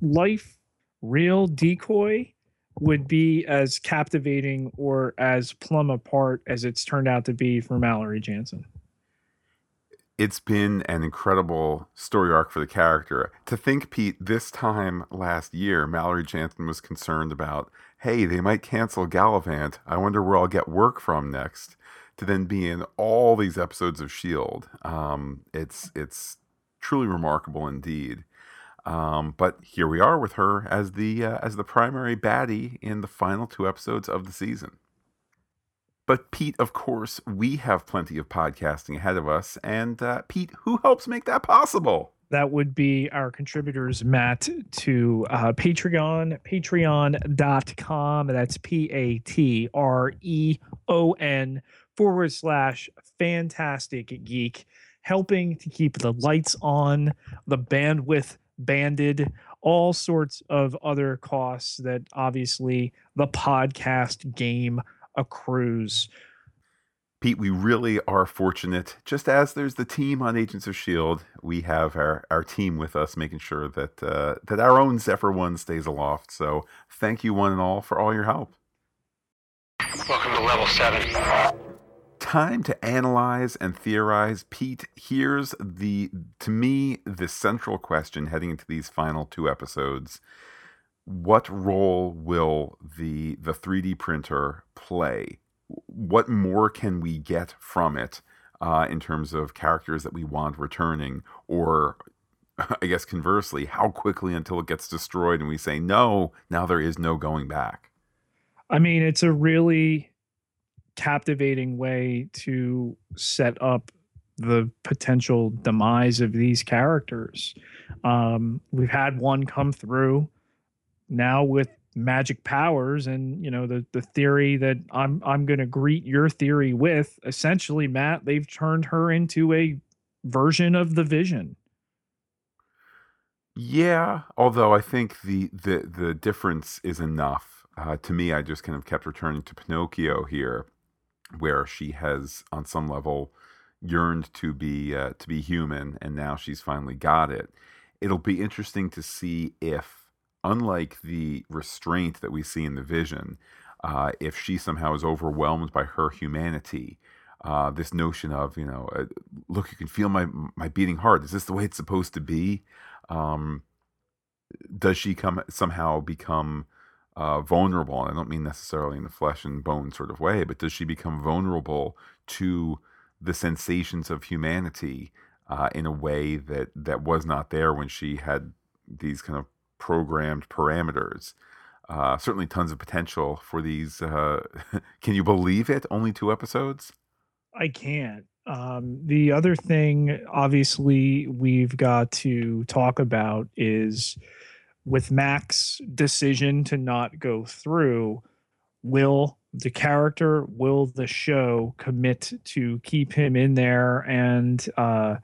life real decoy would be as captivating or as plumb apart as it's turned out to be for Mallory Jansen it's been an incredible story arc for the character. To think, Pete, this time last year, Mallory Jansen was concerned about, hey, they might cancel Galavant. I wonder where I'll get work from next. To then be in all these episodes of Shield, um, it's it's truly remarkable indeed. Um, but here we are with her as the uh, as the primary baddie in the final two episodes of the season. But Pete, of course, we have plenty of podcasting ahead of us, and uh, Pete, who helps make that possible? that would be our contributors, Matt, to uh, Patreon, patreon.com. That's P A T R E O N forward slash Phantastic Geek, helping to keep the lights on, the bandwidth banded, all sorts of other costs that obviously the podcast game accrues. Pete, we really are fortunate. Just as there's the team on Agents of Shield, we have our, our team with us, making sure that uh, that our own Zephyr One stays aloft. So, thank you one and all for all your help. Welcome to level seven. Time to analyze and theorize. Pete, here's the to me the central question heading into these final two episodes. What role will the the 3D printer play? What more can we get from it uh, in terms of characters that we want returning? Or i guess conversely how quickly until it gets destroyed and we say no now there is no going back. I mean it's a really captivating way to set up the potential demise of these characters. Um, we've had one come through now with magic powers and you know the the theory that I'm I'm going to greet your theory with essentially Matt they've turned her into a version of the vision. Yeah, although I think the the the difference is enough. Uh, to me, I just kind of kept returning to Pinocchio here, where she has, on some level, yearned to be uh, to be human, and now she's finally got it. It'll be interesting to see if unlike the restraint that we see in the vision, uh, if she somehow is overwhelmed by her humanity, uh, this notion of you know, uh, look, you can feel my my beating heart. Is this the way it's supposed to be? Um, does she come somehow become uh, vulnerable? And I don't mean necessarily in the flesh and bone sort of way, but does she become vulnerable to the sensations of humanity uh, in a way that that was not there when she had these kind of programmed parameters. Uh, certainly tons of potential for these. Uh, can you believe it? Only two episodes? I can't. Um, the other thing, obviously, we've got to talk about is with Mack's decision to not go through, will the character, will the show commit to keep him in there and uh,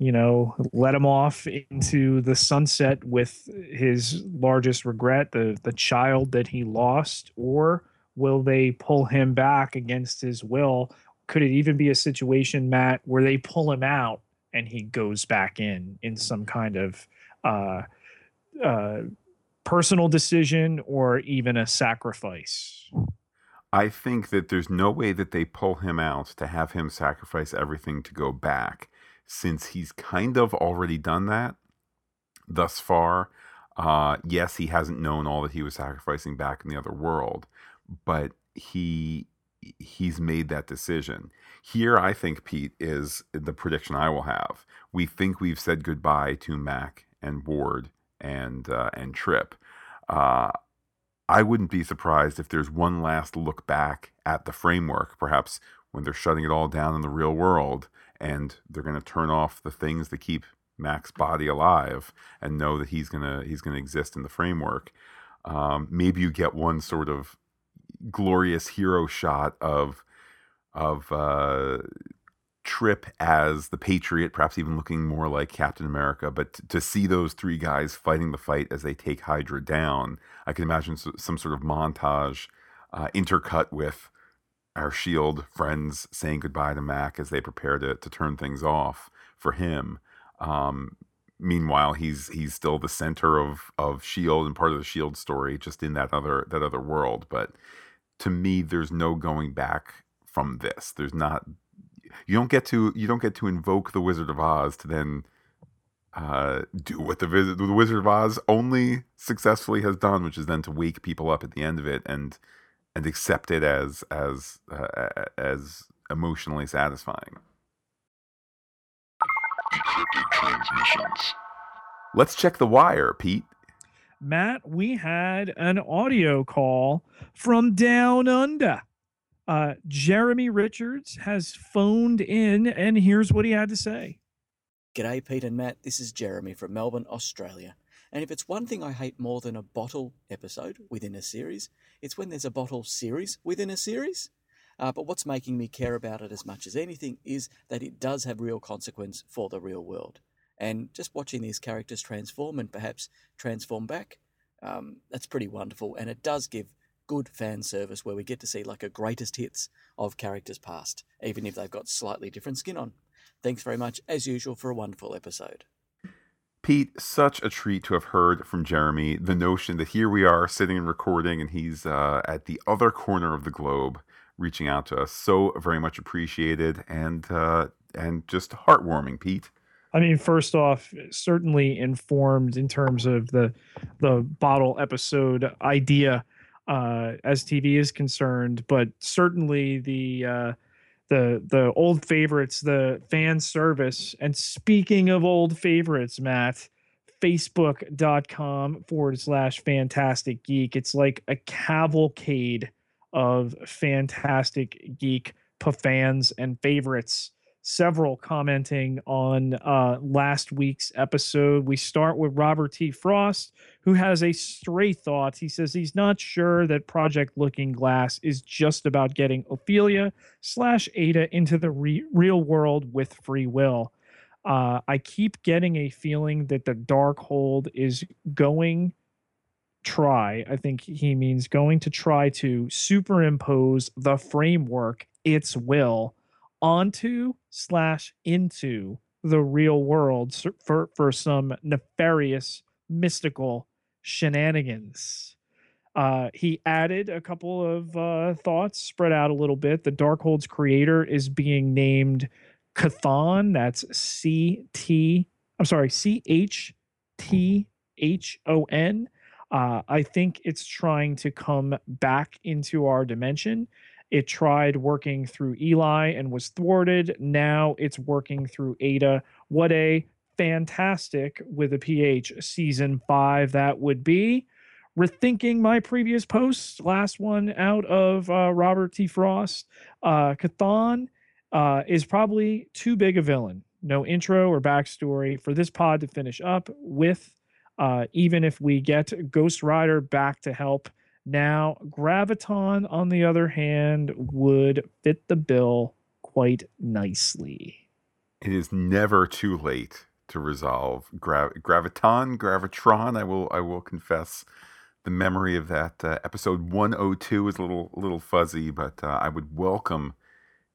you know, let him off into the sunset with his largest regret, the the child that he lost, or will they pull him back against his will? Could it even be a situation, Matt, where they pull him out and he goes back in in some kind of uh, uh, personal decision or even a sacrifice? I think that there's no way that they pull him out to have him sacrifice everything to go back since he's kind of already done that thus far. Uh, yes, he hasn't known all that he was sacrificing back in the other world, but he he's made that decision. Here, I think Pete is the prediction I will have. We think we've said goodbye to Mack and Ward and uh, and Trip. Uh, I wouldn't be surprised if there's one last look back at the framework, perhaps when they're shutting it all down in the real world and they're going to turn off the things that keep Mack's body alive and know that he's gonna he's gonna exist in the framework. Um, maybe you get one sort of glorious hero shot of of uh, Trip as the Patriot, perhaps even looking more like Captain America. But t- to see those three guys fighting the fight as they take Hydra down, I can imagine some sort of montage uh, intercut with our Shield friends saying goodbye to Mack as they prepare to to turn things off for him. Um, meanwhile, he's he's still the center of of Shield and part of the Shield story, just in that other that other world. But to me, there's no going back from this. There's not. You don't get to you don't get to invoke the Wizard of Oz to then uh, do what the, the Wizard of Oz only successfully has done, which is then to wake people up at the end of it and and accept it as as uh, as emotionally satisfying. Encrypted transmissions. Let's check the wire, Pete. Matt, we had an audio call from down under. Uh, Jeremy Richards has phoned in, and here's what he had to say. G'day, Pete and Matt. This is Jeremy from Melbourne, Australia. And if it's one thing I hate more than a bottle episode within a series, it's when there's a bottle series within a series. Uh, but what's making me care about it as much as anything is that it does have real consequence for the real world. And just watching these characters transform and perhaps transform back, um, that's pretty wonderful. And it does give good fan service where we get to see like a greatest hits of characters past, even if they've got slightly different skin on. Thanks very much, as usual, for a wonderful episode. Pete, such a treat to have heard from Jeremy. The notion that here we are sitting and recording, and he's uh, at the other corner of the globe, reaching out to us. So very much appreciated, and uh, and just heartwarming, Pete. I mean, first off, certainly informed in terms of the the bottle episode idea uh, as TV is concerned, but certainly the uh, the the old favorites, the fan service. And speaking of old favorites, Matt, facebook.com forward slash Phantastic Geek. It's like a cavalcade of Phantastic Geek fans and favorites several commenting on uh, last week's episode. We start with Robert T. Frost, who has a stray thought. He says he's not sure that Project Looking Glass is just about getting Ophelia slash Aida into the re- real world with free will. Uh, I keep getting a feeling that the Darkhold is going try i think he means going to try to superimpose the framework its will onto slash into the real world for, for some nefarious mystical shenanigans. Uh, he added a couple of uh, thoughts, spread out a little bit. The Darkhold's creator is being named Chthon. That's C T. I'm sorry, C H T H O N. Uh, I think it's trying to come back into our dimension. It tried working through Eli and was thwarted. Now it's working through Aida. What a fantastic with a PH season five that would be. Rethinking my previous post, last one out of uh, Robert T. Frost, uh, Chthon uh, is probably too big a villain. No intro or backstory for this pod to finish up with. Uh, even if we get Ghost Rider back to help, now, Graviton, on the other hand, would fit the bill quite nicely. It is never too late to resolve Gra- Graviton, Gravitron. I will, I will confess, the memory of that uh, episode 102 is a little, little fuzzy, but uh, I would welcome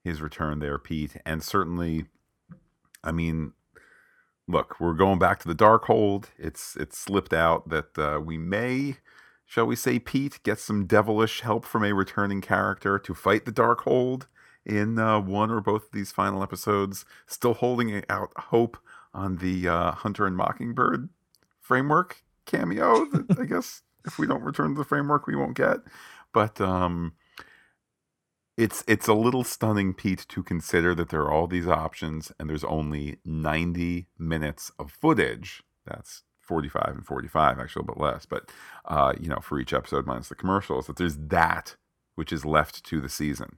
his return there, Pete. And certainly, I mean, look, we're going back to the Darkhold. It's, it's slipped out that uh, we may shall we say, Pete, gets some devilish help from a returning character to fight the Darkhold in uh, one or both of these final episodes, still holding out hope on the uh, Hunter and Mockingbird framework cameo that I guess if we don't return to the framework we won't get. But um, it's it's a little stunning, Pete, to consider that there are all these options and there's only 90 minutes of footage. That's 45 and 45 actually a little bit less but uh, you know for each episode minus the commercials that there's that which is left to the season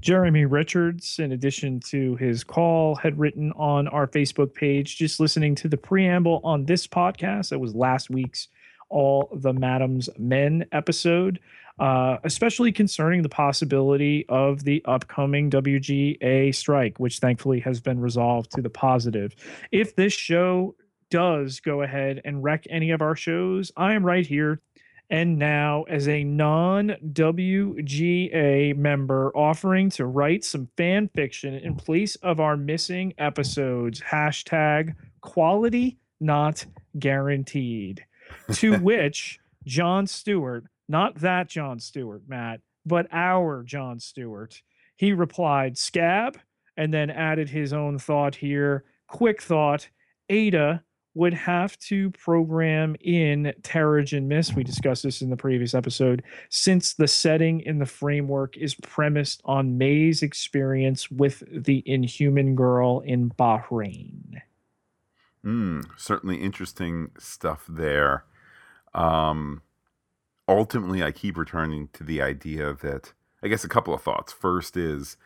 jeremy richards in addition to his call had written on our facebook page just listening to the preamble on this podcast that was last week's all the Madame's men episode uh, especially concerning the possibility of the upcoming WGA strike, which thankfully has been resolved to the positive. If this show does go ahead and wreck any of our shows, I am right here and now as a non WGA member offering to write some fan fiction in place of our missing episodes. Hashtag quality not guaranteed. to which John Stewart, not that John Stewart, Matt, but our John Stewart, he replied, Scab, and then added his own thought here. Quick thought Aida would have to program in Terrigen Mist. We discussed this in the previous episode, since the setting in the framework is premised on May's experience with the Inhuman girl in Bahrain. Hmm, certainly interesting stuff there. Um, ultimately, I keep returning to the idea that I guess a couple of thoughts. First is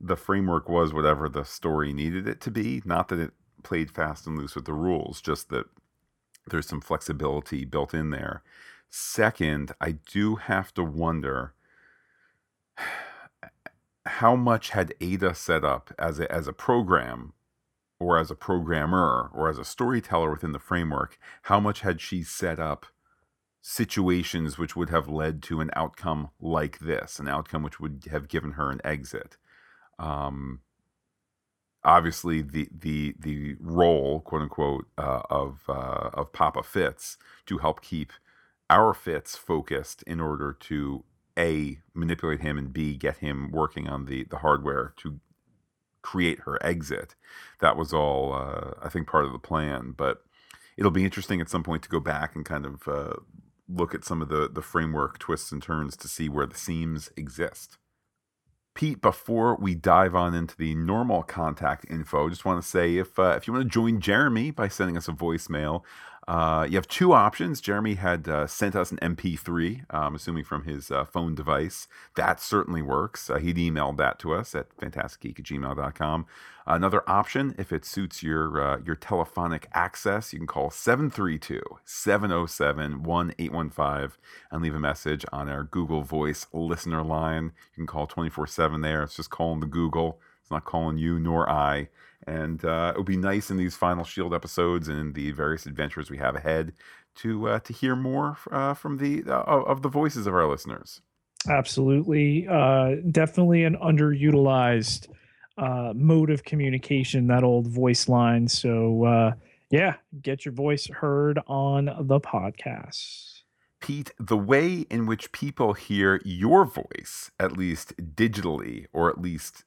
the framework was whatever the story needed it to be, not that it played fast and loose with the rules, just that there's some flexibility built in there. Second, I do have to wonder how much had Aida set up as a, as a program or as a programmer or as a storyteller within the framework, how much had she set up situations which would have led to an outcome like this, an outcome which would have given her an exit? Um, obviously, the the the role, quote unquote, uh, of uh, of Papa Fitz to help keep our Fitz focused in order to a manipulate him and b get him working on the the hardware to create her exit. That was all, uh, I think, part of the plan. But it'll be interesting at some point to go back and kind of uh, look at some of the the framework twists and turns to see where the seams exist. Pete, before we dive on into the normal contact info, just want to say if uh, if you want to join Jeremy by sending us a voicemail, uh, you have two options. Jeremy had uh, sent us an MP3, I'm assuming from his uh, phone device. That certainly works. Uh, he'd emailed that to us at phantasticgeek at gmail.com. Another option, if it suits your uh, your telephonic access, you can call 732 707 1815 and leave a message on our Google Voice listener line. You can call 24 7 there. It's just calling the Google, it's not calling you nor I. And uh, it would be nice in these final Shield episodes and the various adventures we have ahead to uh, to hear more uh, from the uh, of the voices of our listeners. Absolutely, uh, definitely an underutilized uh, mode of communication. That old voice line. So yeah, get your voice heard on the podcast. Pete, the way in which people hear your voice, at least digitally, or at least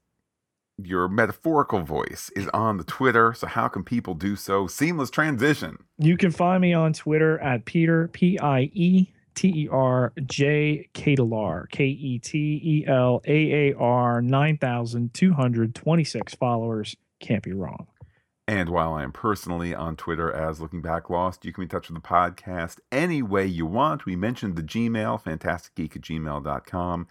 your metaphorical voice is on the Twitter. So how can people do so? Seamless transition. You can find me on Twitter at Pieter P I E T E R J Ketelaar K E T E L A A R nine thousand two hundred twenty six followers. Can't be wrong. And while I am personally on Twitter as Looking Back Lost, you can be in touch with the podcast any way you want. We mentioned the Gmail, phantasticgeek at gmail.com,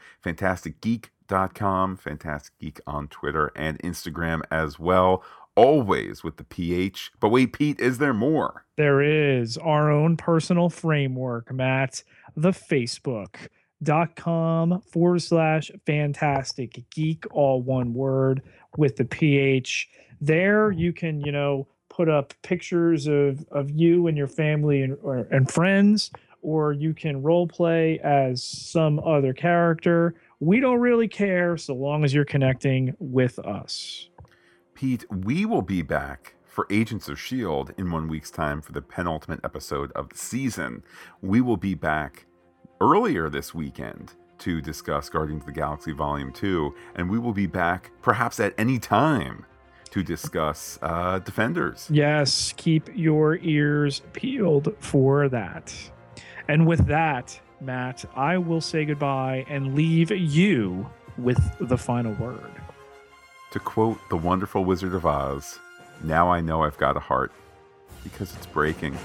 phantasticgeek.com, Phantastic Geek on Twitter and Instagram as well. Always with the PH. But wait, Pete, is there more? There is our own personal framework, Matt, the Facebook dot com forward slash phantastic geek all one word with the ph there you can you know put up pictures of of you and your family and or, and friends or you can role play as some other character we don't really care so long as you're connecting with us pete we will be back for Agents of S.H.I.E.L.D. in one week's time for the penultimate episode of the season. We will be back earlier this weekend to discuss Guardians of the Galaxy Volume 2, and we will be back perhaps at any time to discuss uh, Defenders. Yes, keep your ears peeled for that. And with that, Matt, I will say goodbye and leave you with the final word. To quote the wonderful Wizard of Oz, now I know I've got a heart because it's breaking.